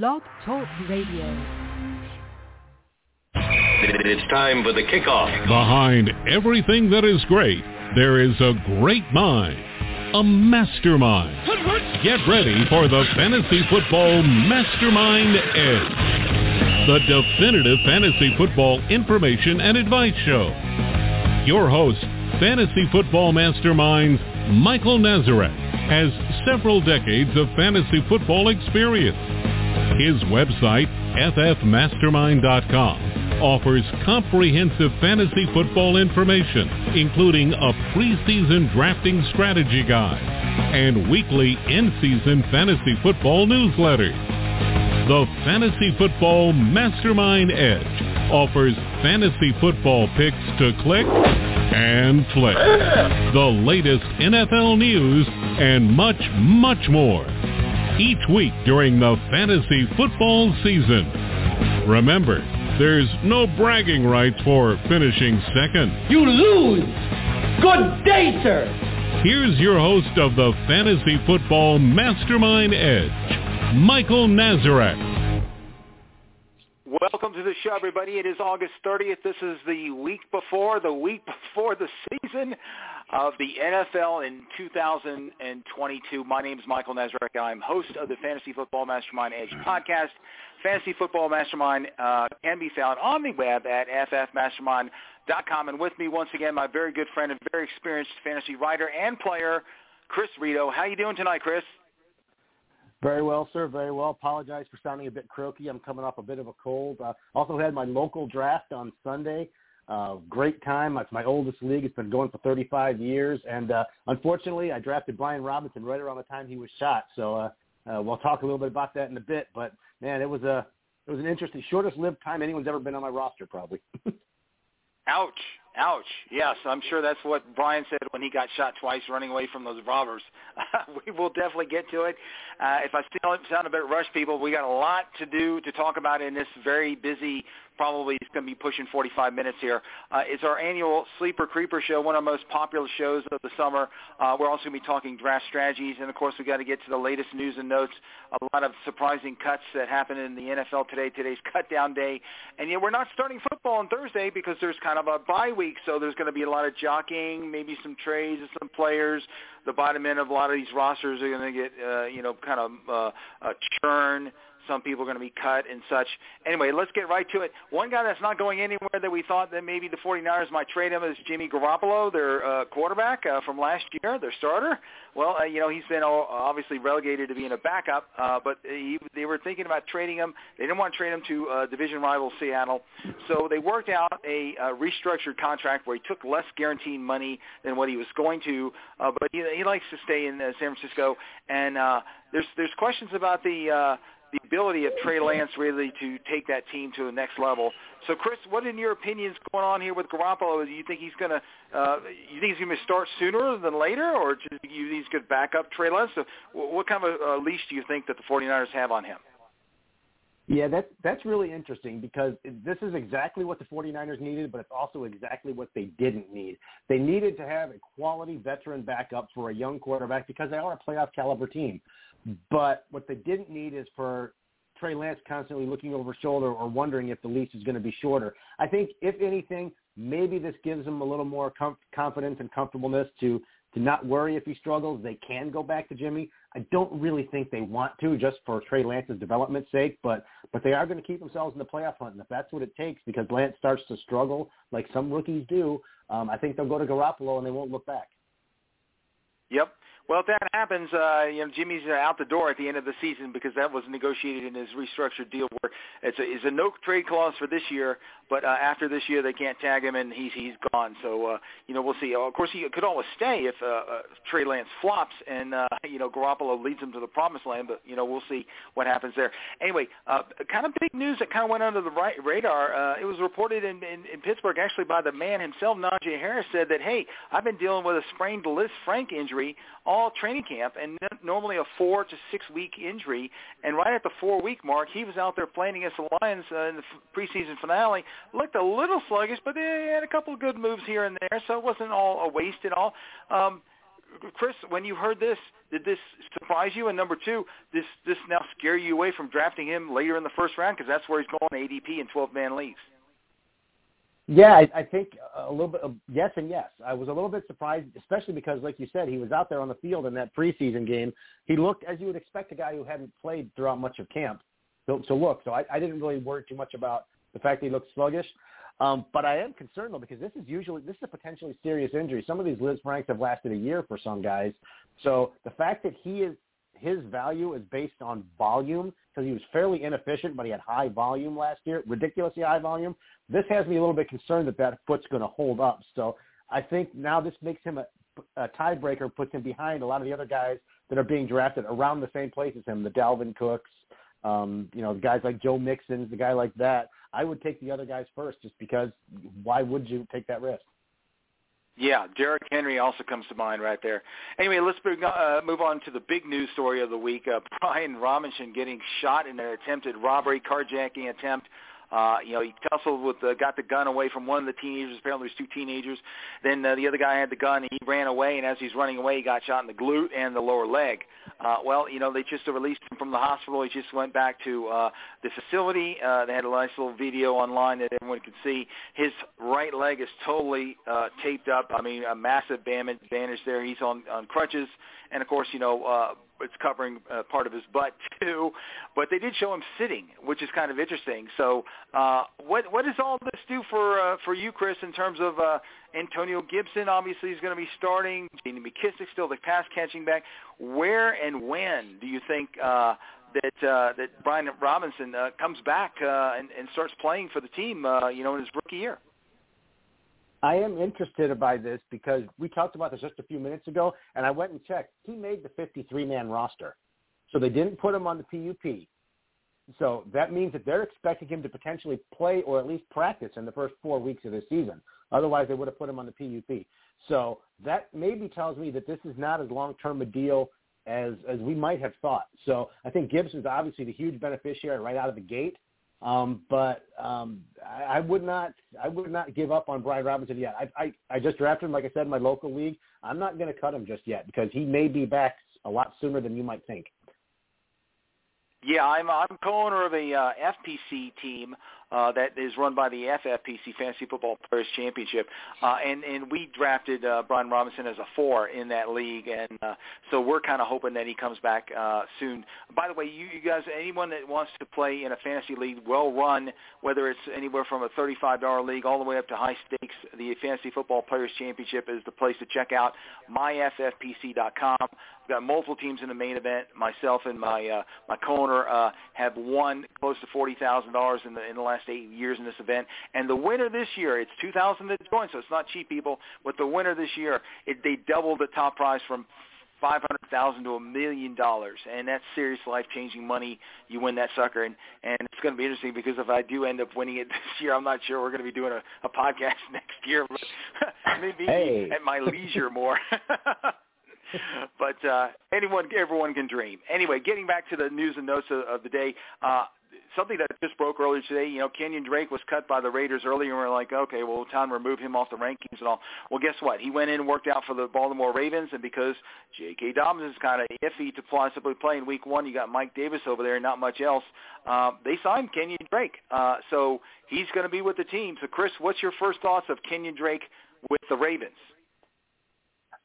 Blog Talk Radio. It's time for the kickoff. Behind everything that is great, there is a great mind, a mastermind. Get ready for the Fantasy Football Mastermind Edge, the definitive fantasy football information and advice show. Your host, Fantasy Football Masterminds Michael Nazarek, has several decades of fantasy football experience. His website, ffmastermind.com, offers comprehensive fantasy football information, including a preseason drafting strategy guide and weekly in-season fantasy football newsletters. The Fantasy Football Mastermind Edge offers fantasy football picks to click and flick, the latest NFL news, and much, much more. Each week during the fantasy football season. Remember, there's no bragging rights for finishing second. You lose! Good day, sir! Here's your host of the Fantasy Football Mastermind Edge, Michael Nazarek. Welcome to the show, everybody. It is August 30th. This is the week before, the week before the season of the NFL in 2022. My name is Michael Nazarek. I'm host of the Fantasy Football Mastermind Edge podcast. Fantasy Football Mastermind uh, can be found on the web at ffmastermind.com. And with me, once again, my very good friend and very experienced fantasy writer and player, Chris Rito. How you doing tonight, Chris? Very well, sir. Very well. Apologize for sounding a bit croaky. I'm coming off a bit of a cold. Uh, also had my local draft on Sunday. Great time. It's my oldest league. It's been going for 35 years. And uh, unfortunately, I drafted Brian Robinson right around the time he was shot. So uh, uh, we'll talk a little bit about that in a bit. But man, it was a it was an interesting, shortest lived time anyone's ever been on my roster, probably. Ouch. Ouch. Yes, I'm sure that's what Brian said when he got shot twice running away from those robbers. we will definitely get to it. Uh, if I still sound a bit rushed, people, we got a lot to do to talk about in this very busy probably it's going to be pushing 45 minutes here. Uh, it's our annual Sleeper Creeper show, one of the most popular shows of the summer. Uh, we're also going to be talking draft strategies, and of course we got to get to the latest news and notes. A lot of surprising cuts that happened in the NFL today. Today's cut down day, and yeah, we're not starting football on Thursday because there's kind of a bye week, so there's going to be a lot of jockeying, maybe some trades of some players. The bottom end of a lot of these rosters are going to get, uh, you know, kind of uh, uh, churn. Some people are going to be cut and such. Anyway, let's get right to it. One guy that's not going anywhere that we thought that maybe the 49ers might trade him is Jimmy Garoppolo, their uh, quarterback uh, from last year, their starter. Well, uh, you know, he's been obviously relegated to being a backup, uh, but he, they were thinking about trading him. They didn't want to trade him to uh, division rival Seattle, so they worked out a, a restructured contract where he took less guaranteed money than what he was going to, uh, but he, he likes to stay in uh, San Francisco. And uh, there's there's questions about the uh, the ability of Trey Lance really to take that team to the next level. So, Chris, what in your opinion is going on here with Garoppolo? Do you think he's going to uh, you think he's going to start sooner than later, or do you think he's going to back up Trey Lance? So what kind of a, a leash do you think that the 49ers have on him? Yeah, that's that's really interesting because this is exactly what the 49ers needed, but it's also exactly what they didn't need. They needed to have a quality veteran backup for a young quarterback because they are a playoff caliber team. But what they didn't need is for Trey Lance constantly looking over his shoulder or wondering if the leash is going to be shorter. I think, if anything, maybe this gives him a little more com- confidence and comfortableness to to not worry if he struggles. They can go back to Jimmy. I don't really think they want to just for Trey Lance's development's sake, but but they are going to keep themselves in the playoff hunt, and if that's what it takes, because Lance starts to struggle like some rookies do, um, I think they'll go to Garoppolo and they won't look back. Yep. Well, if that happens, uh, you know, Jimmy's uh, out the door at the end of the season because that was negotiated in his restructured deal where it's a, it's a no trade clause for this year, but uh, after this year they can't tag him and he's he's gone. So uh, you know we'll see. Of course, he could always stay if uh, uh, Trey Lance flops and uh, you know Garoppolo leads him to the promised land, but you know we'll see what happens there. Anyway, uh, kind of big news that kind of went under the right radar. Uh, it was reported in, in, in Pittsburgh actually by the man himself, Najee Harris, said that hey, I've been dealing with a sprained Lisfranc injury all training camp, and normally a four to six week injury. And right at the four week mark, he was out there playing against the Lions uh, in the preseason finale. Looked a little sluggish, but they had a couple of good moves here and there, so it wasn't all a waste at all. Um, Chris, when you heard this, did this surprise you? And number two, this this now scare you away from drafting him later in the first round because that's where he's going ADP in 12 man leagues. Yeah, I, I think a little bit of yes and yes. I was a little bit surprised, especially because, like you said, he was out there on the field in that preseason game. He looked as you would expect a guy who hadn't played throughout much of camp to, to look. So I, I didn't really worry too much about the fact that he looked sluggish. Um, but I am concerned though because this is usually this is a potentially serious injury. Some of these Lisfranc's have lasted a year for some guys. So the fact that he is his value is based on volume because he was fairly inefficient, but he had high volume last year, ridiculously high volume. This has me a little bit concerned that that foot's going to hold up. So I think now this makes him a, a tiebreaker, puts him behind a lot of the other guys that are being drafted around the same place as him, the Dalvin Cooks, um, you know, guys like Joe Mixon, the guy like that. I would take the other guys first just because why would you take that risk? Yeah, Derrick Henry also comes to mind right there. Anyway, let's uh, move on to the big news story of the week. Uh, Brian Robinson getting shot in an attempted robbery, carjacking attempt uh, you know, he tussled with, uh, got the gun away from one of the teenagers. Apparently, there's two teenagers. Then uh, the other guy had the gun, and he ran away. And as he's running away, he got shot in the glute and the lower leg. Uh, well, you know, they just released him from the hospital. He just went back to uh, the facility. Uh, they had a nice little video online that everyone could see. His right leg is totally uh, taped up. I mean, a massive bandage there. He's on on crutches, and of course, you know. Uh, it's covering uh, part of his butt too. But they did show him sitting, which is kind of interesting. So, uh, what what does all this do for uh, for you, Chris, in terms of uh, Antonio Gibson? Obviously, he's going to be starting. J.D. McKissic still the pass catching back. Where and when do you think? Uh, that uh, that Brian Robinson uh, comes back uh, and, and starts playing for the team, uh, you know, in his rookie year. I am interested by this because we talked about this just a few minutes ago, and I went and checked. He made the 53-man roster, so they didn't put him on the PUP. So that means that they're expecting him to potentially play or at least practice in the first four weeks of the season. Otherwise, they would have put him on the PUP. So that maybe tells me that this is not as long-term a deal as as we might have thought. So I think Gibson's obviously the huge beneficiary right out of the gate. Um, but um, I, I would not I would not give up on Brian Robinson yet. I, I, I just drafted him, like I said, in my local league. I'm not going to cut him just yet because he may be back a lot sooner than you might think. Yeah, I'm I'm co-owner of a uh, FPC team uh, that is run by the FFPC Fantasy Football Players Championship, uh, and and we drafted uh, Brian Robinson as a four in that league, and uh, so we're kind of hoping that he comes back uh, soon. By the way, you, you guys, anyone that wants to play in a fantasy league, well run, whether it's anywhere from a thirty-five dollar league all the way up to high stakes, the Fantasy Football Players Championship is the place to check out. MyFFPC.com. We've got multiple teams in the main event. Myself and my uh, my co-owner uh, have won close to forty thousand dollars in the in the last last eight years in this event. And the winner this year, it's 2000 to join, so it's not cheap, people. But the winner this year, it, they doubled the top prize from five hundred thousand to a million dollars, and that's serious life changing money. You win that sucker, and and it's going to be interesting because if I do end up winning it this year, I'm not sure we're going to be doing a, a podcast next year, but maybe hey. at my leisure more. but uh, anyone, everyone can dream. Anyway, getting back to the news and notes of, of the day. Uh, something that just broke earlier today. You know, Kenyon Drake was cut by the Raiders earlier, and we're like, okay, well, time to remove him off the rankings and all. Well, guess what? He went in and worked out for the Baltimore Ravens, and because J.K. Dobbins is kind of iffy to possibly play in Week One, you got Mike Davis over there, and not much else. Uh, they signed Kenyon Drake, uh, so he's going to be with the team. So, Chris, what's your first thoughts of Kenyon Drake with the Ravens?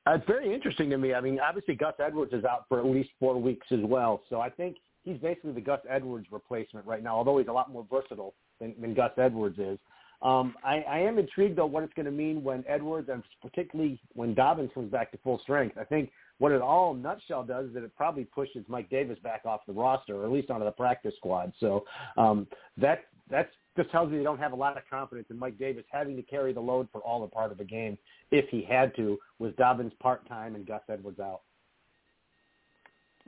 Uh, it's very interesting to me. I mean, obviously Gus Edwards is out for at least four weeks as well, so I think he's basically the Gus Edwards replacement right now, although he's a lot more versatile than, than Gus Edwards is. Um, I, I am intrigued though what it's going to mean when Edwards and particularly when Dobbins comes back to full strength. I think what it all nutshell does is that it probably pushes Mike Davis back off the roster or at least onto the practice squad. So um, that that's just tells me they don't have a lot of confidence in Mike Davis having to carry the load for all or part of the game if he had to with Dobbins part time and Gus Edwards out.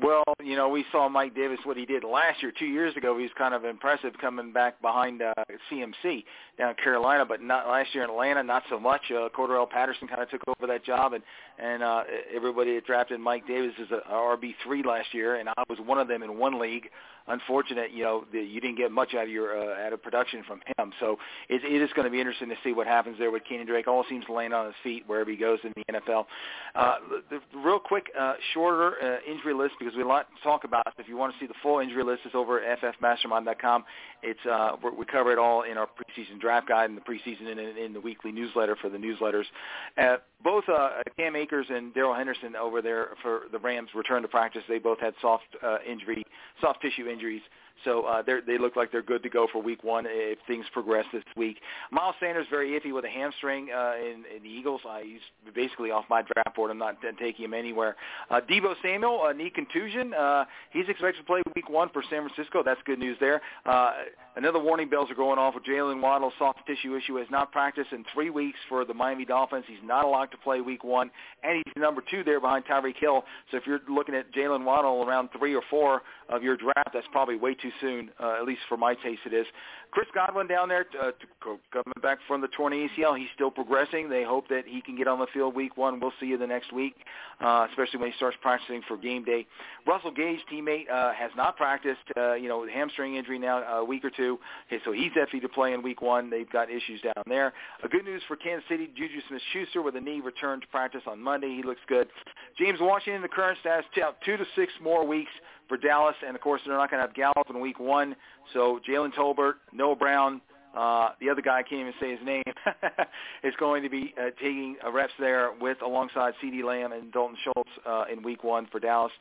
Well, you know, we saw Mike Davis what he did last year, two years ago. He was kind of impressive coming back behind uh, CMC down in Carolina, but not last year in Atlanta, not so much. Uh, Cordarrelle Patterson kind of took over that job, and and uh, everybody had drafted Mike Davis as a RB three last year, and I was one of them in one league. Unfortunate, you know, you didn't get much out of your uh, out of production from him. So it, it is going to be interesting to see what happens there with Kenyon Drake. All seems to land on his feet wherever he goes in the NFL. Uh, the, the real quick, uh, shorter uh, injury list because we a lot to talk about. If you want to see the full injury list, it's over at ffmastermind.com. It's uh, we cover it all in our preseason draft guide and the preseason in, in, in the weekly newsletter for the newsletters. Uh, both uh, Cam Akers and Darrell Henderson over there for the Rams returned to practice. They both had soft uh, injury, soft tissue injuries. So uh, they look like they're good to go for Week One if things progress this week. Miles Sanders very iffy with a hamstring uh, in, in the Eagles. Uh, he's basically off my draft board. I'm not taking him anywhere. Uh, Deebo Samuel, a knee contusion. Uh, he's expected to play Week One for San Francisco. That's good news there. Uh, another warning bells are going off with Jaylen Waddle. Soft tissue issue has not practiced in three weeks for the Miami Dolphins. He's not allowed to play Week One, and he's number two there behind Tyreek Hill. So if you're looking at Jaylen Waddle around three or four of your draft, that's probably way too soon. Uh, at least for my taste, it is. Chris Godwin down there uh, coming back from the torn ACL. He's still progressing. They hope that he can get on the field week one. We'll see you the next week, uh, especially when he starts practicing for game day. Russell Gage, teammate, uh, has not practiced. Uh, you know, hamstring injury now a week or two. Okay, so he's iffy to play in week one. They've got issues down there. A good news for Kansas City, Juju Smith-Schuster with a knee returned to practice on Monday. He looks good. James Washington, the current status, two to six more weeks for Dallas, and of course they're not going to have Gallup in Week One. So Jalen Tolbert, Noah Brown, uh, the other guy I can't even say his name, is going to be uh, taking reps there with alongside CeeDee Lamb and Dalton Schultz uh, in Week One for Dallas.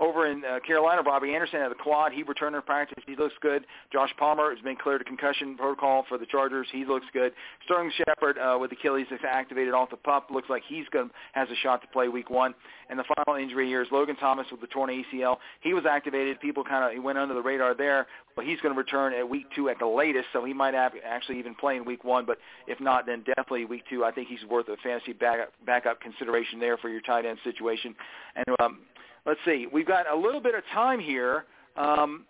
Over in uh, Carolina, Bobby Anderson had a quad. He returned to practice. He looks good. Josh Palmer has been cleared to concussion protocol for the Chargers. He looks good. Sterling Shepard uh, with Achilles is activated off the pup. Looks like he's going has a shot to play Week One. And the final injury here is Logan Thomas with the torn ACL. He was activated. People kind of he went under the radar there, but he's going to return at Week Two at the latest. So he might have actually even play in Week One. But if not, then definitely Week Two. I think he's worth a fantasy backup, backup consideration there for your tight end situation. And um, let's see, we've got a little bit of time here. Um,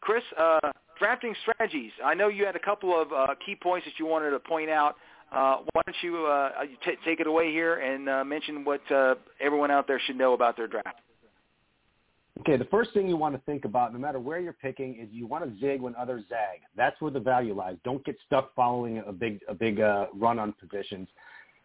Chris, uh, drafting strategies. I know you had a couple of uh, key points that you wanted to point out. Uh, why don't you uh, t- take it away here and uh, mention what uh, everyone out there should know about their draft? Okay, the first thing you want to think about, no matter where you're picking, is you want to zig when others zag. That's where the value lies. Don't get stuck following a big a big uh, run on positions.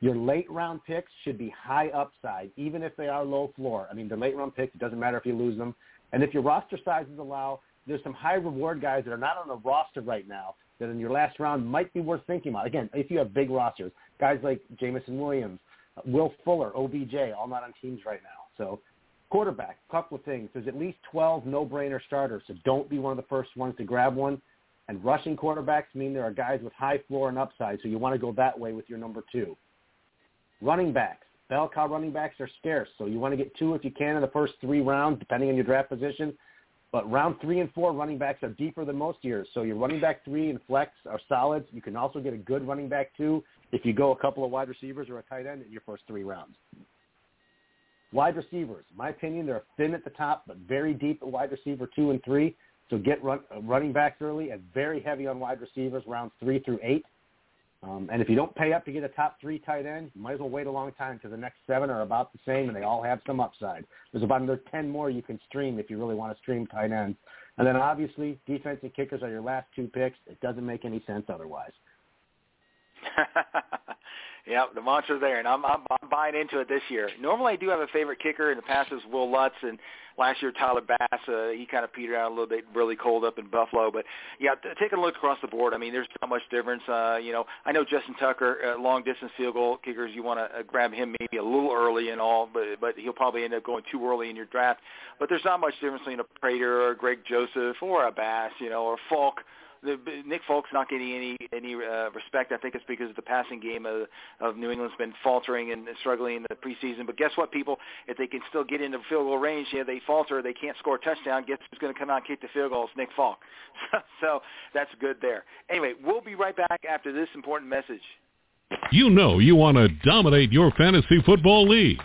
Your late round picks should be high upside, even if they are low floor. I mean, the late round picks, it doesn't matter if you lose them. And if your roster sizes allow, there's some high reward guys that are not on the roster right now that in your last round might be worth thinking about. Again, if you have big rosters, guys like Jameson Williams, Will Fuller, OBJ, all not on teams right now. So quarterback, couple of things. There's at least 12 no-brainer starters, so don't be one of the first ones to grab one. And rushing quarterbacks mean there are guys with high floor and upside, so you want to go that way with your number two. Running backs. Bell cow running backs are scarce, so you want to get two if you can in the first three rounds, depending on your draft position. But round three and four running backs are deeper than most years. So your running back three and flex are solids. You can also get a good running back two if you go a couple of wide receivers or a tight end in your first three rounds. Wide receivers, my opinion, they're thin at the top, but very deep at wide receiver two and three. So get run, uh, running backs early and very heavy on wide receivers, rounds three through eight. Um, and if you don't pay up to get a top three tight end, you might as well wait a long time because the next seven are about the same and they all have some upside. There's about another 10 more you can stream if you really want to stream tight ends. And then obviously defense and kickers are your last two picks. It doesn't make any sense otherwise. yeah, the monster's there, and I'm, I'm I'm buying into it this year. Normally, I do have a favorite kicker in the past is Wil Lutz, and last year Tyler Bass. Uh, he kind of petered out a little bit, really cold up in Buffalo. But yeah, t- taking a look across the board, I mean, there's not much difference. Uh, you know, I know Justin Tucker, uh, long distance field goal kickers, you want to uh, grab him maybe a little early and all, but but he'll probably end up going too early in your draft. But there's not much difference between a Prater or Greg Joseph or a Bass, you know, or Folk the, Nick Folk's not getting any any uh, respect. I think it's because the passing game of, of New England's been faltering and struggling in the preseason. But guess what, people? If they can still get into field goal range, yeah, they falter. They can't score a touchdown. Guess who's going to come out and kick the field goal? It's Nick Folk. so that's good there. Anyway, we'll be right back after this important message. You know you want to dominate your fantasy football league.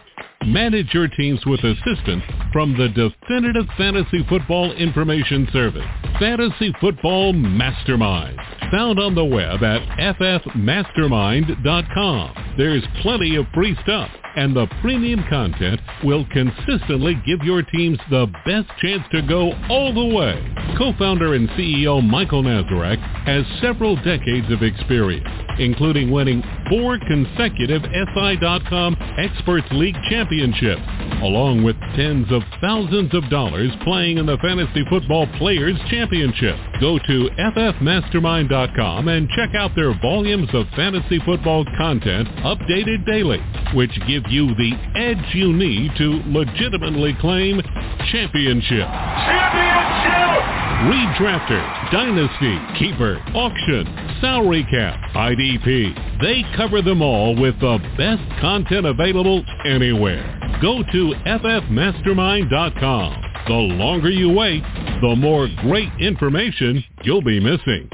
Manage your teams with assistance from the definitive fantasy football information service, Fantasy Football Mastermind. Found on the web at ffmastermind.com. There's plenty of free stuff and the premium content will consistently give your teams the best chance to go all the way. Co-founder and CEO Michael Nazarek has several decades of experience, including winning four consecutive SI.com Experts League championships, along with tens of thousands of dollars playing in the Fantasy Football Players Championship. Go to ffmastermind.com and check out their volumes of fantasy football content updated daily, which give you the edge you need to legitimately claim championship. Championship! Redrafter, Dynasty, Keeper, Auction, Salary Cap, IDP. They cover them all with the best content available anywhere. Go to ffmastermind.com. The longer you wait, the more great information you'll be missing.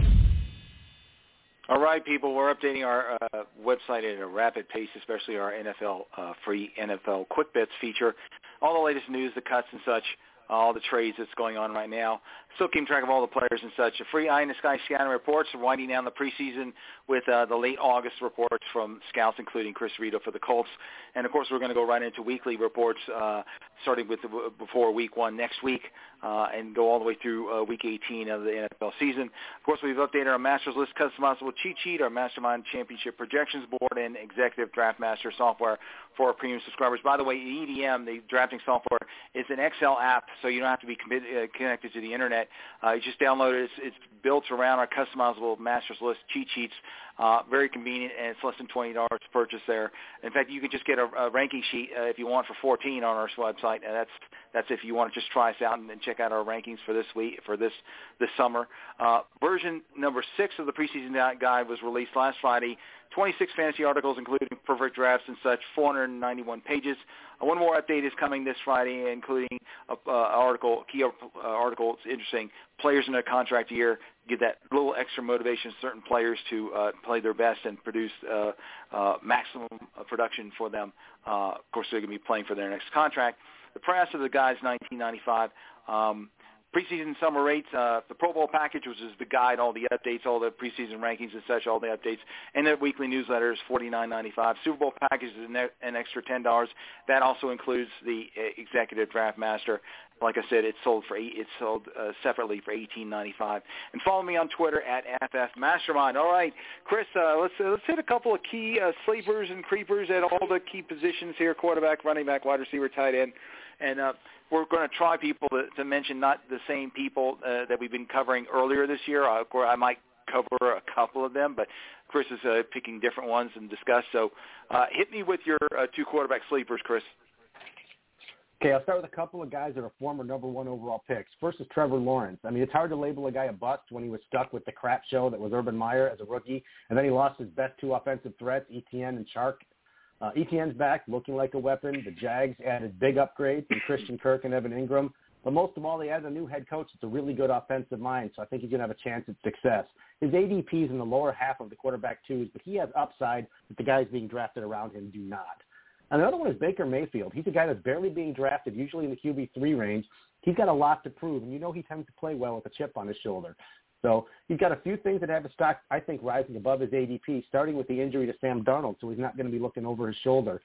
All right, people, we're updating our uh, website at a rapid pace, especially our NFL uh, free NFL Quick Bets feature. All the latest news, the cuts and such all the trades that's going on right now. Still keeping track of all the players and such. A free eye in the sky scanner reports winding down the preseason with uh, the late August reports from scouts, including Chris Rito for the Colts. And of course, we're going to go right into weekly reports, uh, starting with the, before week one next week, uh, and go all the way through uh, week 18 of the NFL season. Of course, we've updated our Masters List customizable cheat sheet, our Mastermind Championship projections board, and Executive Draft Master software for our premium subscribers. By the way, EDM, the drafting software, is an Excel app, so you don't have to be committed, uh, connected to the internet. Uh, you just download it. It's, it's built around our customizable Masters List cheat sheets. Uh, very convenient, and it's less than twenty dollars to purchase there. In fact, you can just get a, a ranking sheet uh, if you want for fourteen on our website, and that's that's if you want to just try us out and, and check out our rankings for this week for this this summer. Uh, version number six of the preseason guide was released last Friday. 26 fantasy articles, including perfect drafts and such, 491 pages. Uh, one more update is coming this Friday, including an uh, article, key uh, article. It's interesting. Players in a contract year give that little extra motivation certain players to uh, play their best and produce uh, uh, maximum production for them. Uh, of course, they're going to be playing for their next contract. The price of the guy is 1995. Um, preseason summer rates, uh, the Pro Bowl package, which is the guide, all the updates, all the preseason rankings and such, all the updates, and the weekly newsletter is forty nine ninety five. Super Bowl package is an, extra ten dollars. That also includes the uh, Executive Draft Master. Like I said, it's sold for eight, it's sold uh, separately for eighteen ninety five. And follow me on Twitter at FF Mastermind. All right, Chris, uh, let's uh, let's hit a couple of key uh, sleepers and creepers at all the key positions here: quarterback, running back, wide receiver, tight end, and. Uh, we're going to try people to, to mention not the same people uh, that we've been covering earlier this year. Uh, I might cover a couple of them, but Chris is uh, picking different ones and discuss. So uh, hit me with your uh, two quarterback sleepers, Chris. Okay, I'll start with a couple of guys that are former number one overall picks. First is Trevor Lawrence. I mean, it's hard to label a guy a bust when he was stuck with the crap show that was Urban Meyer as a rookie, and then he lost his best two offensive threats, Etienne and Chark, uh, Etienne's back, looking like a weapon. The Jags added big upgrades in Christian Kirk and Evan Engram. But most of all, they added a new head coach that's a really good offensive mind, so I think he's going to have a chance at success. His ADP is in the lower half of the quarterback twos, but he has upside that the guys being drafted around him do not. Another one is Baker Mayfield. He's a guy that's barely being drafted, usually in the QB3 range. He's got a lot to prove, and you know he tends to play well with a chip on his shoulder. So he's got a few things that have a stock, I think, rising above his ADP, starting with the injury to Sam Darnold, so he's not going to be looking over his shoulder.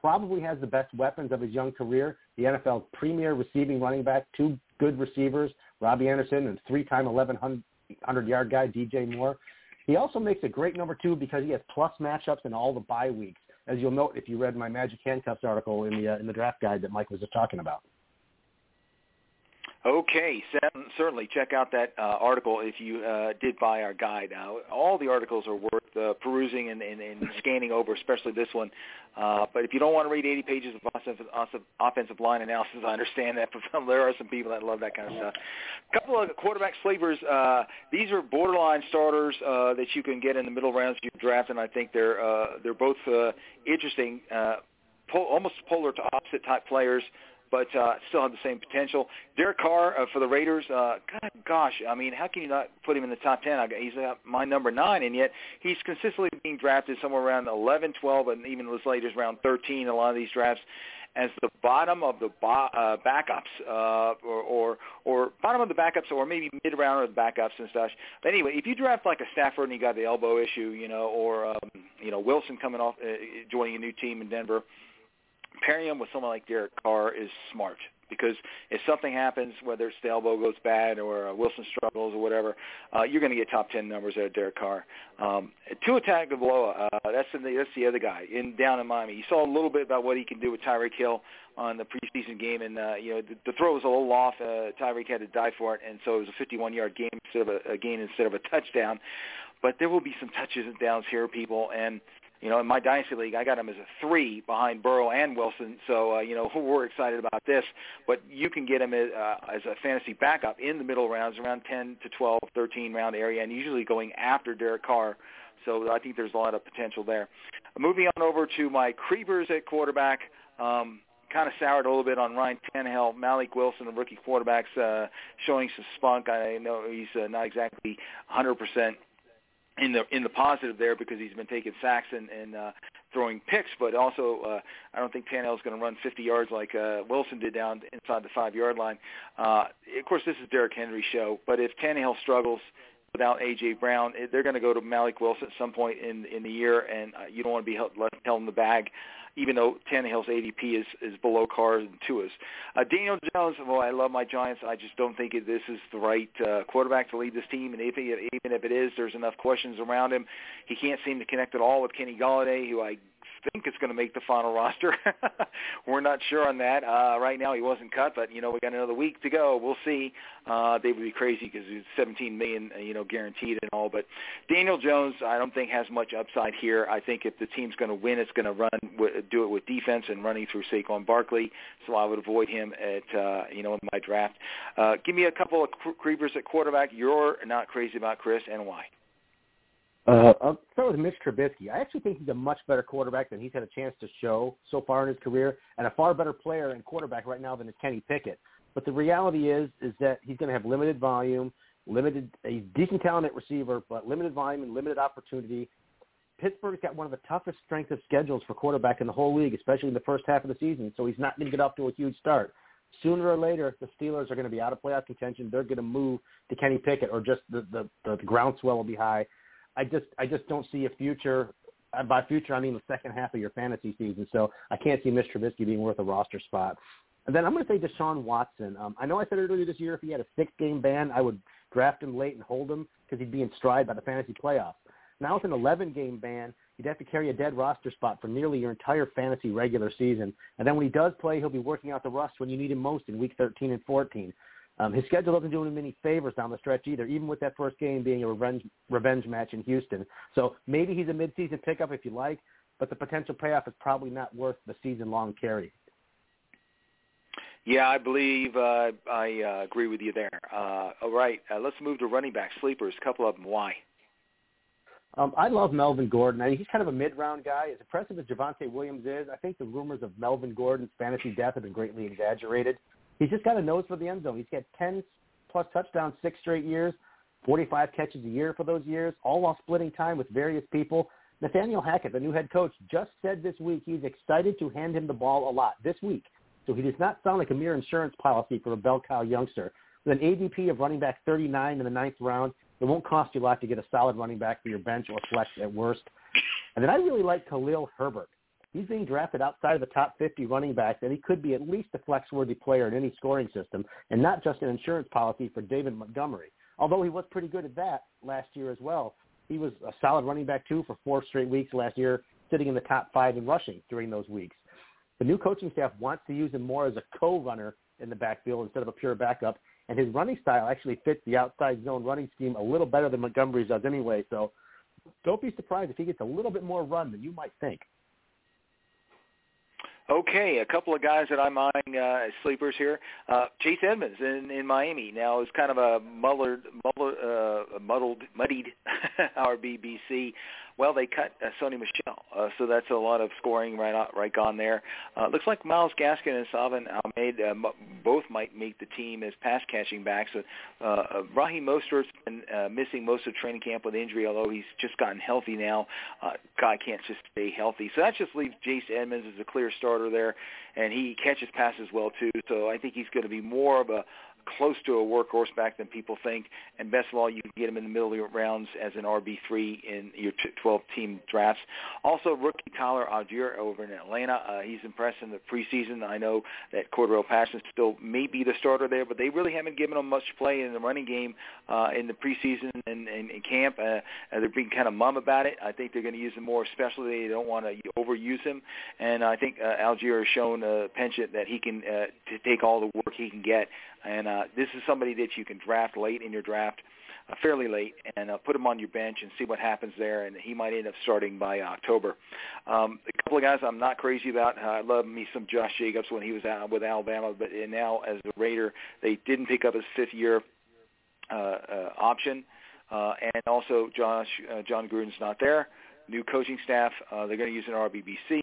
Probably has the best weapons of his young career, the NFL's premier receiving running back, two good receivers, Robbie Anderson and three-time 1,100-yard guy, DJ Moore. He also makes a great number two because he has plus matchups in all the bye weeks, as you'll note if you read my Magic Handcuffs article in the uh, in the draft guide that Mike was just talking about. Okay, certainly check out that uh, article if you uh, did buy our guide. Uh, all the articles are worth uh, perusing and, and, and scanning over, especially this one. Uh, but if you don't want to read 80 pages of offensive, offensive line analysis, I understand that. But there are some people that love that kind of stuff. A couple of quarterback sleepers. Uh, these are borderline starters that you can get in the middle rounds you draft, and I think they're they're both interesting. Po- almost polar to opposite type players but uh, still have the same potential. Derek Carr uh, for the Raiders, uh, God, gosh, I mean, how can you not put him in the top 10? I he's uh, my number nine, and yet he's consistently being drafted somewhere around 11, 12, and even as late as round 13 a lot of these drafts as the bottom of the bo- uh, backups, uh, or, or or bottom of the backups, or maybe mid round of the backups and such. But anyway, if you draft like a Stafford and you got the elbow issue, you know, or um, you know Wilson coming off uh, joining a new team in Denver, pairing him with someone like Derek Carr is smart because if something happens, whether elbow goes bad or uh, Wilson struggles or whatever, uh, you're going to get top ten numbers out of Derek Carr. Um, Tua Tagovailoa, uh, that's the that's the other guy in down in Miami. You saw a little bit about what he can do with Tyreek Hill on the preseason game, and uh, you know the, the throw was a little off. Uh, Tyreek had to die for it, and so it was a 51-yard game instead of a, a gain instead of a touchdown. But there will be some touches and downs here, people, and you know, in my dynasty league, I got him as a three behind Burrow and Wilson. So, uh, you know, we're excited about this. But you can get him as, uh, as a fantasy backup in the middle rounds, around 10 to 12, 13 round area, and usually going after Derek Carr. So I think there's a lot of potential there. Moving on over to my creepers at quarterback. Um, kind of soured a little bit on Ryan Tannehill. Malik Willis, the rookie quarterback's uh, showing some spunk. I know he's uh, not exactly 100% in the in the positive there because he's been taking sacks and, and uh, throwing picks, but also uh, I don't think Tannehill's going to run 50 yards like uh, Wilson did down inside the five yard line. Uh, of course, this is Derrick Henry's show, but if Tannehill struggles without AJ Brown, they're going to go to Malik Willis at some point in in the year, and uh, you don't want to be held, held in the bag even though Tannehill's ADP is, is below Carr's and Tua's. Uh, Daniel Jones, well, I love my Giants. I just don't think this is the right uh, quarterback to lead this team. And even, even if it is, there's enough questions around him. He can't seem to connect at all with Kenny Golladay, who I think is going to make the final roster. We're not sure on that. Uh, right now, he wasn't cut, but you know we got another week to go. We'll see. Uh, they would be crazy because it's 17 million, uh, you know, guaranteed and all. But Daniel Jones, I don't think has much upside here. I think if the team's going to win, it's going to run do it with defense and running through Saquon Barkley. So I would avoid him at uh, you know in my draft. Uh, give me a couple of creepers at quarterback. You're not crazy about Chris, and why? Uh, I'll start with Mitch Trubisky. I actually think he's a much better quarterback than he's had a chance to show so far in his career, and a far better player and quarterback right now than is Kenny Pickett. But the reality is, is that he's going to have limited volume, limited, a decent talented receiver, but limited volume and limited opportunity. Pittsburgh's got one of the toughest strength of schedules for quarterback in the whole league, especially in the first half of the season. So he's not going to get off to a huge start. Sooner or later, the Steelers are going to be out of playoff contention. They're going to move to Kenny Pickett, or just the the, the groundswell will be high I just I just don't see a future. Uh, by future, I mean the second half of your fantasy season. So I can't see Mitch Trubisky being worth a roster spot. And then I'm going to say Deshaun Watson. Um, I know I said earlier this year if he had a six-game ban, I would draft him late and hold him because he'd be in stride by the fantasy playoffs. Now with an 11-game ban, you'd have to carry a dead roster spot for nearly your entire fantasy regular season. And then when he does play, he'll be working out the rust when you need him most in week 13 and 14. Um, his schedule doesn't do him any favors down the stretch either, even with that first game being a revenge revenge match in Houston. So maybe he's a midseason pickup if you like, but the potential payoff is probably not worth the season long carry. Yeah, I believe uh, I uh, agree with you there. Uh, all right, uh, let's move to running back sleepers. A couple of them. Why? Um, I love Melvin Gordon. I mean, he's kind of a mid-round guy. As impressive as Javonte Williams is, I think the rumors of Melvin Gordon's fantasy death have been greatly exaggerated. He's just got a nose for the end zone. He's got 10 plus touchdowns six straight years, 45 catches a year for those years, all while splitting time with various people. Nathaniel Hackett, the new head coach, just said this week he's excited to hand him the ball a lot this week. So he does not sound like a mere insurance policy for a bell cow youngster. With an ADP of running back 39 in the ninth round, it won't cost you a lot to get a solid running back for your bench or flex at worst. And then I really like Khalil Herbert. He's being drafted outside of the top 50 running backs, and he could be at least a flex-worthy player in any scoring system, and not just an insurance policy for David Montgomery. Although he was pretty good at that last year as well. He was a solid running back too for four straight weeks last year, sitting in the top five in rushing during those weeks. The new coaching staff wants to use him more as a co-runner in the backfield instead of a pure backup, and his running style actually fits the outside zone running scheme a little better than Montgomery's does anyway. So don't be surprised if he gets a little bit more run than you might think. Okay, a couple of guys that I'm eyeing uh, as sleepers here. Uh, Chase Edmonds in, in Miami. Now it's kind of a muddled, muddled, uh, muddled muddied RBBC well, they cut uh, Sony Michel, uh, so that's a lot of scoring right out, right gone there. Uh, looks like Myles Gaskin and Salvon Ahmed uh, both might make the team as pass catching backs. Uh, uh, Raheem Mostert's been uh, missing most of training camp with injury, although he's just gotten healthy now. Uh, guy can't just stay healthy, so that just leaves Chase Edmonds as a clear starter there, and he catches passes well too. So I think he's going to be more of a close to a workhorse back than people think. And best of all, you can get him in the middle of rounds as an RB3 in your 12-team drafts. Also, rookie Tyler Allgeier over in Atlanta. Uh, he's impressed in the preseason. I know that Cordarrelle Patterson still may be the starter there, but they really haven't given him much play in the running game uh, in the preseason and, and, and camp. Uh, they're being kind of mum about it. I think they're going to use him more, especially they don't want to overuse him. And I think uh, Allgeier has shown uh, penchant that he can uh, to take all the work he can get. And uh, this is somebody that you can draft late in your draft, uh, fairly late, and uh, put him on your bench and see what happens there. And he might end up starting by October. Um, a couple of guys I'm not crazy about. Uh, I love me some Josh Jacobs when he was out with Alabama, but now as a Raider, they didn't pick up his fifth year uh, uh, option. Uh, and also Josh uh, Jon Gruden's not there. New coaching staff. Uh, they're going to use an RBBC.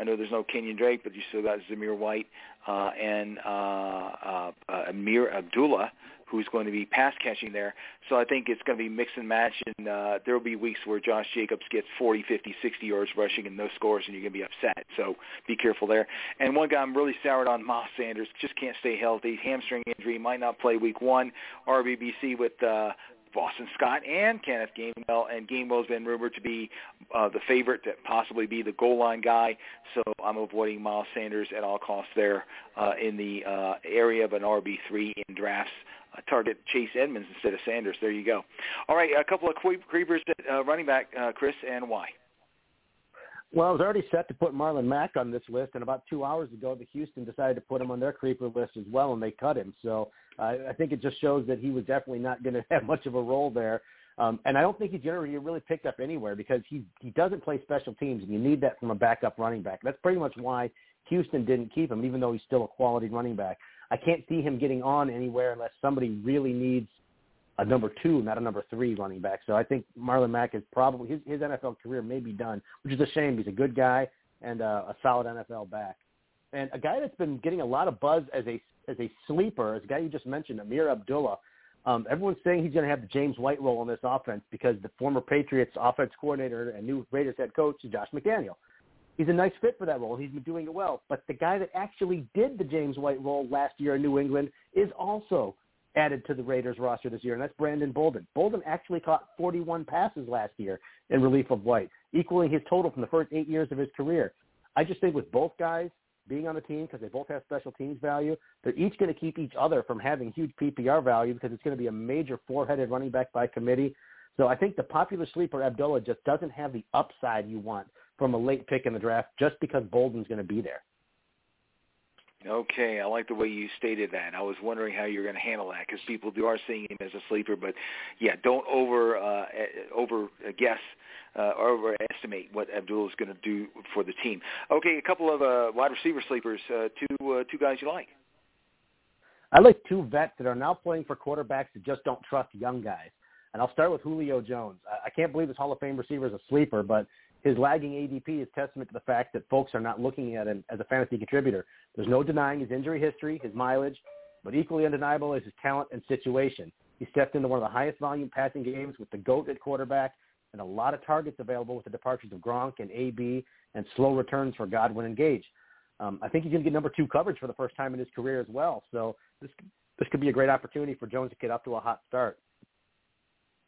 I know there's no Kenyon Drake, but you still got Zamir White uh, and uh, uh, uh, Ameer Abdullah, who's going to be pass catching there. So I think it's going to be mix and match, and uh, there will be weeks where Josh Jacobs gets 40, 50, 60 yards rushing and no scores, and you're going to be upset. So be careful there. And one guy I'm really soured on, Miles Sanders, just can't stay healthy. Hamstring injury, might not play week one. RBBC with uh, Boston Scott and Kenneth Gainwell, and Gainwell's been rumored to be uh, the favorite to possibly be the goal line guy. So I'm avoiding Miles Sanders at all costs there uh, in the uh, area of an RB3 in drafts. Uh, target Chase Edmonds instead of Sanders. There you go. All right, a couple of creepers at uh, running back, uh, Chris, and why? Well, I was already set to put Marlon Mack on this list, and about two hours ago, the Houston decided to put him on their creeper list as well, and they cut him. So uh, I think it just shows that he was definitely not going to have much of a role there. Um, and I don't think he's generally really picked up anywhere because he he doesn't play special teams, and you need that from a backup running back. That's pretty much why Houston didn't keep him, even though he's still a quality running back. I can't see him getting on anywhere unless somebody really needs a number two, not a number three running back. So I think Marlon Mack is probably his, his NFL career may be done, which is a shame. He's a good guy and uh, a solid NFL back, and a guy that's been getting a lot of buzz as a as a sleeper, as a guy you just mentioned, Ameer Abdullah. Um, everyone's saying he's going to have the James White role in this offense because the former Patriots offense coordinator and new Raiders head coach Josh McDaniel. He's a nice fit for that role. He's been doing it well. But the guy that actually did the James White role last year in New England is also added to the Raiders roster this year, and that's Brandon Bolden. Bolden actually caught 41 passes last year in relief of White, equaling his total from the first eight years of his career. I just think with both guys being on the team because they both have special teams value, they're each going to keep each other from having huge PPR value because it's going to be a major four-headed running back by committee. So I think the popular sleeper Abdullah just doesn't have the upside you want from a late pick in the draft just because Bolden's going to be there. Okay, I like the way you stated that. I was wondering how you're going to handle that because people do are seeing him as a sleeper, but yeah, don't over uh, over guess uh, overestimate what Abdul is going to do for the team. Okay, a couple of uh, wide receiver sleepers. Uh, two uh, two guys you like. I like two vets that are now playing for quarterbacks that just don't trust young guys. And I'll start with Julio Jones. I can't believe this Hall of Fame receiver is a sleeper, but his lagging ADP is testament to the fact that folks are not looking at him as a fantasy contributor. There's no denying his injury history, his mileage, but equally undeniable is his talent and situation. He stepped into one of the highest volume passing games with the GOAT at quarterback and a lot of targets available with the departures of Gronk and AB and slow returns for Godwin and Gage. Um, I think he's going to get number two coverage for the first time in his career as well. So this this could be a great opportunity for Jones to get up to a hot start.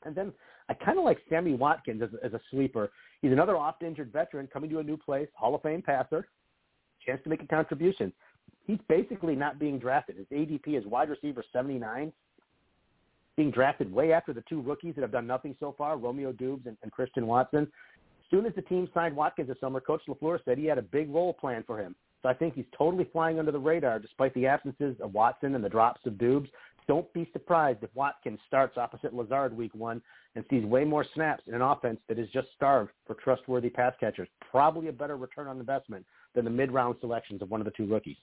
And then I kind of like Sammy Watkins as, as a sleeper. He's another oft-injured veteran coming to a new place, Hall of Fame passer, chance to make a contribution. He's basically not being drafted. His ADP is wide receiver 79, being drafted way after the two rookies that have done nothing so far, Romeo Doubs and, and Christian Watson. As soon as the team signed Watkins this summer, Coach LaFleur said he had a big role plan for him. So I think he's totally flying under the radar despite the absences of Watson and the drops of Doubs. Don't be surprised if Watkins starts opposite Lazard week one and sees way more snaps in an offense that is just starved for trustworthy pass catchers. Probably a better return on investment than the mid-round selections of one of the two rookies.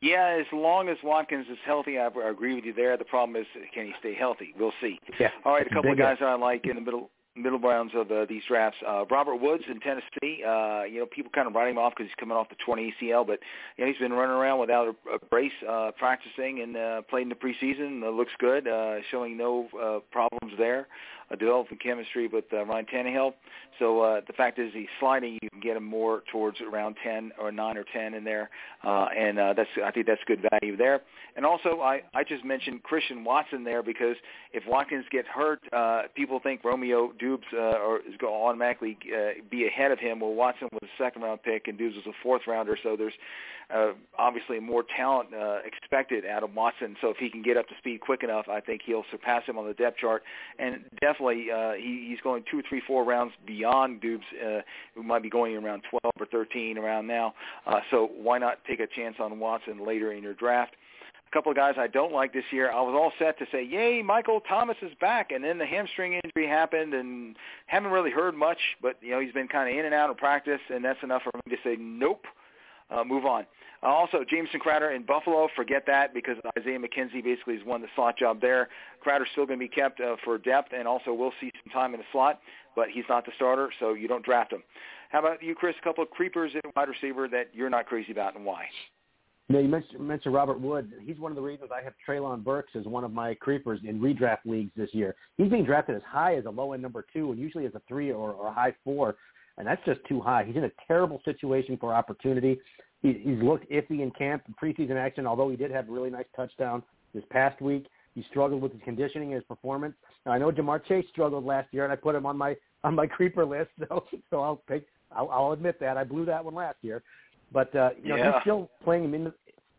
Yeah, as long as Watkins is healthy, I, agree with you there. The problem is, can he stay healthy? We'll see. Yeah, All right, a couple of guys that I like in the middle middle rounds of uh, these drafts. Uh, Robert Woods in Tennessee. Uh, you know, people kind of writing him off because he's coming off the 20 ACL, but you know, he's been running around without a, a brace, uh, practicing and uh, played in the preseason. Uh, looks good, uh, showing no uh, problems there. Uh, developing chemistry with uh, Ryan Tannehill. So uh, the fact is he's sliding. You can get him more towards around 10 or 9 or 10 in there, uh, and uh, that's I think that's good value there. And also I I just mentioned Christian Watson there because if Watkins gets hurt, uh, people think Romeo Doubs uh, or is going to automatically uh, be ahead of him. Well, Watson was a second round pick and Doubs was a fourth rounder, so there's uh, obviously more talent uh, expected out of Watson. So if he can get up to speed quick enough, I think he'll surpass him on the depth chart. And definitely, uh, he, he's going two, three, four rounds beyond Doubs, uh, who might be going around 12 or 13 around now. Uh, so why not take a chance on Watson later in your draft? A couple of guys I don't like this year. I was all set to say, "Yay, Michael Thomas is back," and then the hamstring injury happened, and haven't really heard much. But you know, he's been kind of in and out of practice, and that's enough for me to say, "Nope." Uh, move on. Uh, also, Jameson Crowder in Buffalo, forget that because Isaiah McKenzie basically has won the slot job there. Crowder's still going to be kept uh, for depth, and also will see some time in the slot, but he's not the starter, so you don't draft him. How about you, Chris? A couple of creepers in wide receiver that you're not crazy about, and why? Yeah, you mentioned, mentioned Robert Wood. He's one of the reasons I have Treylon Burks as one of my creepers in redraft leagues this year. He's being drafted as high as a low end number two, and usually as a three or, or a high four, and that's just too high. He's in a terrible situation for opportunity he, he's looked iffy in camp and preseason action, although he did have a really nice touchdown this past week. He struggled with his conditioning and his performance. Now, I know Ja'Marr Chase struggled last year, and I put him on my on my creeper list. So, so I'll pick. I'll, I'll admit that I blew that one last year, but uh, you know yeah. he's still playing him in. The,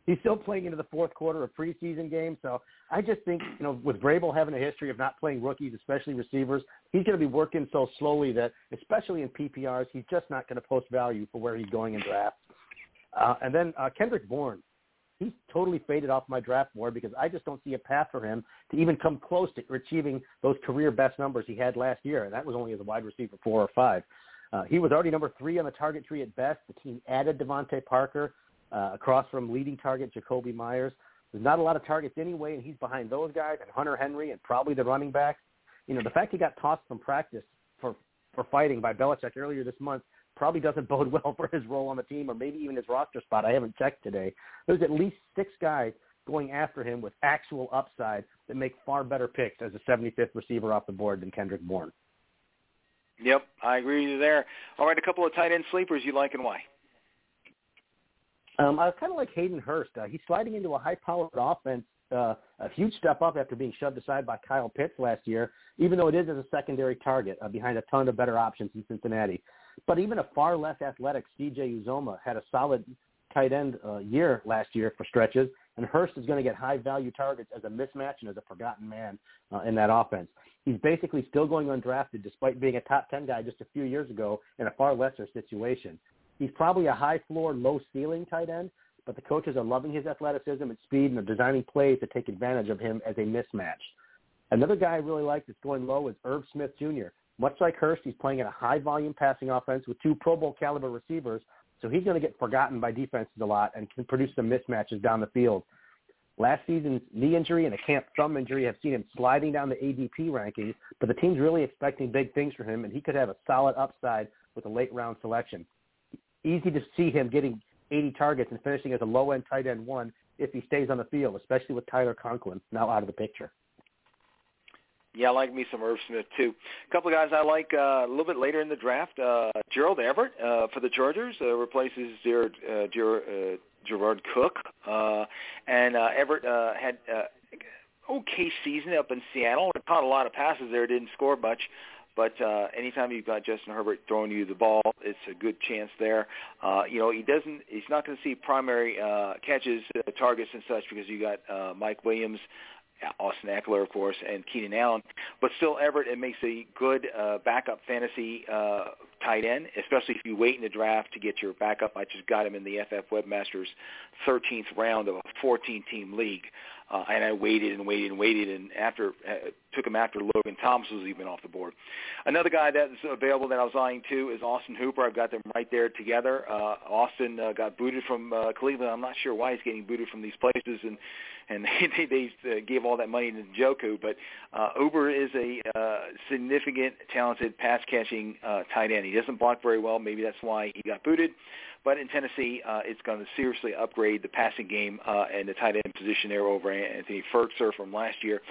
he's still playing into the fourth quarter of preseason games. So I just think you know with Vrabel having a history of not playing rookies, especially receivers, he's going to be working so slowly that especially in PPRs, he's just not going to post value for where he's going in drafts. Uh, and then uh, Kendrick Bourne, he's totally faded off my draft board because I just don't see a path for him to even come close to achieving those career best numbers he had last year, and that was only as a wide receiver four or five. Uh, he was already number three on the target tree at best. The team added DeVante Parker uh, across from leading target Jakobi Meyers. There's not a lot of targets anyway, and he's behind those guys and Hunter Henry and probably the running backs. You know, the fact he got tossed from practice for for fighting by Belichick earlier this month probably doesn't bode well for his role on the team or maybe even his roster spot. I haven't checked today. There's at least six guys going after him with actual upside that make far better picks as a 75th receiver off the board than Kendrick Bourne. Yep, I agree with you there. All right, a couple of tight end sleepers you like and why? Um, I was kind of like Hayden Hurst. Uh, he's sliding into a high-powered offense, uh, a huge step up after being shoved aside by Kyle Pitts last year, even though it is as a secondary target uh, behind a ton of better options in Cincinnati. But even a far less athletic CJ Uzomah had a solid tight end uh, year last year for stretches, and Hurst is going to get high value targets as a mismatch and as a forgotten man uh, in that offense. He's basically still going undrafted despite being a top 10 guy just a few years ago in a far lesser situation. He's probably a high floor, low ceiling tight end, but the coaches are loving his athleticism and speed and are designing plays to take advantage of him as a mismatch. Another guy I really like that's going low is Irv Smith Jr. Much like Hurst, he's playing in a high volume passing offense with two Pro Bowl caliber receivers, so he's going to get forgotten by defenses a lot and can produce some mismatches down the field. Last season's knee injury and a camp thumb injury have seen him sliding down the ADP rankings, but the team's really expecting big things from him, and he could have a solid upside with a late round selection. Easy to see him getting 80 targets and finishing as a low end tight end one if he stays on the field, especially with Tyler Conklin now out of the picture. Yeah, I like me some Irv Smith too. A couple of guys I like uh, a little bit later in the draft. Uh, Gerald Everett uh, for the Chargers uh, replaces Jared, uh, Gerard, uh, Gerard Cook, uh, and uh, Everett uh, had uh, okay season up in Seattle. Caught a lot of passes there, didn't score much. But uh, anytime you've got Justin Herbert throwing you the ball, it's a good chance there. Uh, you know, he doesn't. He's not going to see primary uh, catches, uh, targets, and such because you got uh, Mike Williams, Austin Ekeler, of course, and Keenan Allen. But still, Everett, it makes a good uh, backup fantasy uh, tight end, especially if you wait in the draft to get your backup. I just got him in the FF Webmasters 13th round of a 14-team league. Uh, and I waited and waited and waited, and after uh, took him after Logan Thomas was even off the board. Another guy that's available that I was eyeing too is Austin Hooper. I've got them right there together. Uh, Austin uh, got booted from uh, Cleveland. I'm not sure why he's getting booted from these places, and and they they, they uh, gave all that money to Njoku. But uh, Hooper is a uh, significant, talented pass catching uh, tight end. He doesn't block very well. Maybe that's why he got booted. But in Tennessee, uh, it's going to seriously upgrade the passing game uh, and the tight end position there over Anthony Firkser from last year.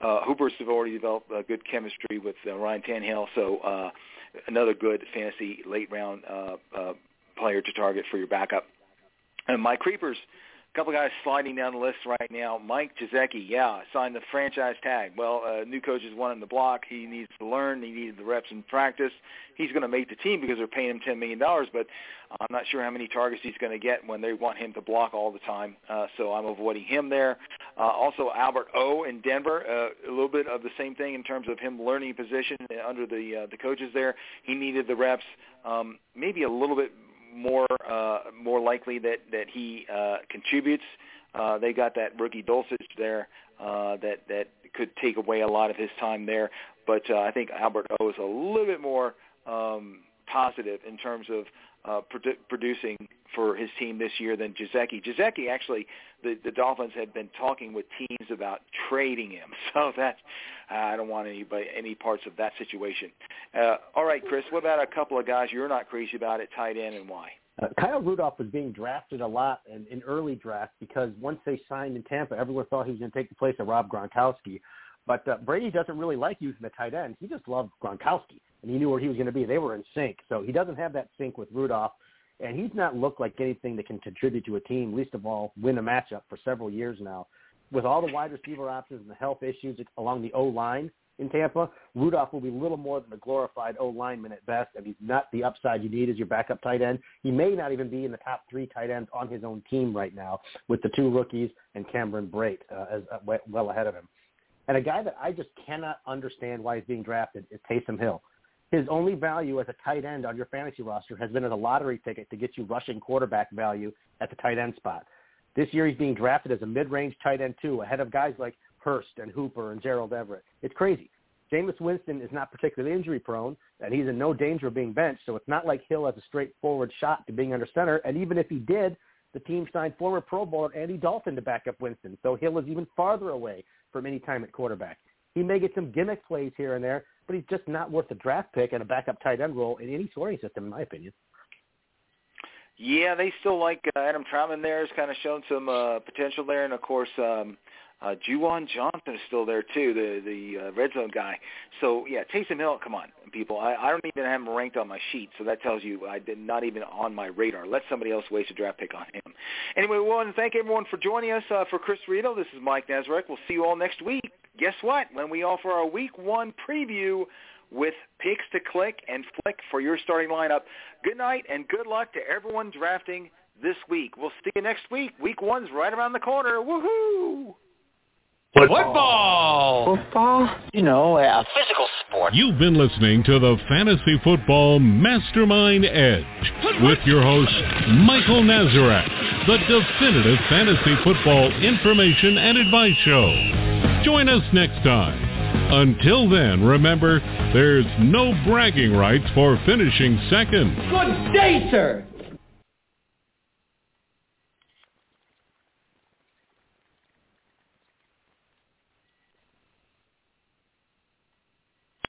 Uh, Hoopers have already developed uh, good chemistry with uh, Ryan Tannehill, so uh, another good fantasy late round uh, uh, player to target for your backup. And my creepers, couple guys sliding down the list right now. Mike Gesicki, yeah, signed the franchise tag. Well, uh, new coach is one in the block. He needs to learn. He needed the reps in practice. He's going to make the team because they're paying him $10 million, but I'm not sure how many targets he's going to get when they want him to block all the time. Uh, so I'm avoiding him there. Uh, also, Albert O in Denver, uh, a little bit of the same thing in terms of him learning position under the uh, the coaches there. He needed the reps. Um, maybe a little bit more uh, more likely that that he uh, contributes. Uh, they got that rookie Dulcich there uh, that that could take away a lot of his time there. But uh, I think Albert O is a little bit more um, positive in terms of uh, produ- producing for his team this year than Gesicki. Gesicki actually, the, the Dolphins had been talking with teams about trading him, so that's uh, I don't want any any parts of that situation. Uh, all right, Chris, what about a couple of guys you're not crazy about at tight end and why? Uh, Kyle Rudolph was being drafted a lot in, in early draft because once they signed in Tampa, everyone thought he was going to take the place of Rob Gronkowski. But uh, Brady doesn't really like using the tight end. He just loved Gronkowski, and he knew where he was going to be. They were in sync, so he doesn't have that sync with Rudolph, and he's not looked like anything that can contribute to a team. Least of all, win a matchup for several years now. With all the wide receiver options and the health issues along the O line in Tampa, Rudolph will be little more than a glorified O lineman at best, and he's not the upside you need as your backup tight end. He may not even be in the top three tight ends on his own team right now, with the two rookies and Cameron Brate uh, as uh, well ahead of him. And a guy that I just cannot understand why he's being drafted is Taysom Hill. His only value as a tight end on your fantasy roster has been as a lottery ticket to get you rushing quarterback value at the tight end spot. This year he's being drafted as a mid-range tight end too, ahead of guys like Hurst and Hooper and Gerald Everett. It's crazy. Jameis Winston is not particularly injury prone, and he's in no danger of being benched, so it's not like Hill has a straightforward shot to being under center. And even if he did, the team signed former Pro Bowler Andy Dalton to back up Winston, so Hill is even farther away from any time at quarterback. He may get some gimmick plays here and there, but he's just not worth a draft pick and a backup tight end role in any scoring system, in my opinion. Yeah, they still like uh, Adam Trautman there. Has kind of shown some uh, potential there, and of course, um, uh, Juwan Johnson is still there too, the the uh, red zone guy. So yeah, Taysom Hill, come on, people. I, I don't even have him ranked on my sheet, so that tells you I did not even on my radar. Let somebody else waste a draft pick on him. Anyway, we want to thank everyone for joining us. Uh, for Chris Rito, this is Mike Nazarek. We'll see you all next week. Guess what? When we offer our Week One preview with picks to click and flick for your starting lineup. Good night and good luck to everyone drafting this week. We'll see you next week. Week one's right around the corner. Woohoo! Football. Football? You know, a physical sport. You've been listening to the Fantasy Football Mastermind Edge with your host, Michael Nazarek, the definitive fantasy football information and advice show. Join us next time. Until then, remember, there's no bragging rights for finishing second. Good day, sir.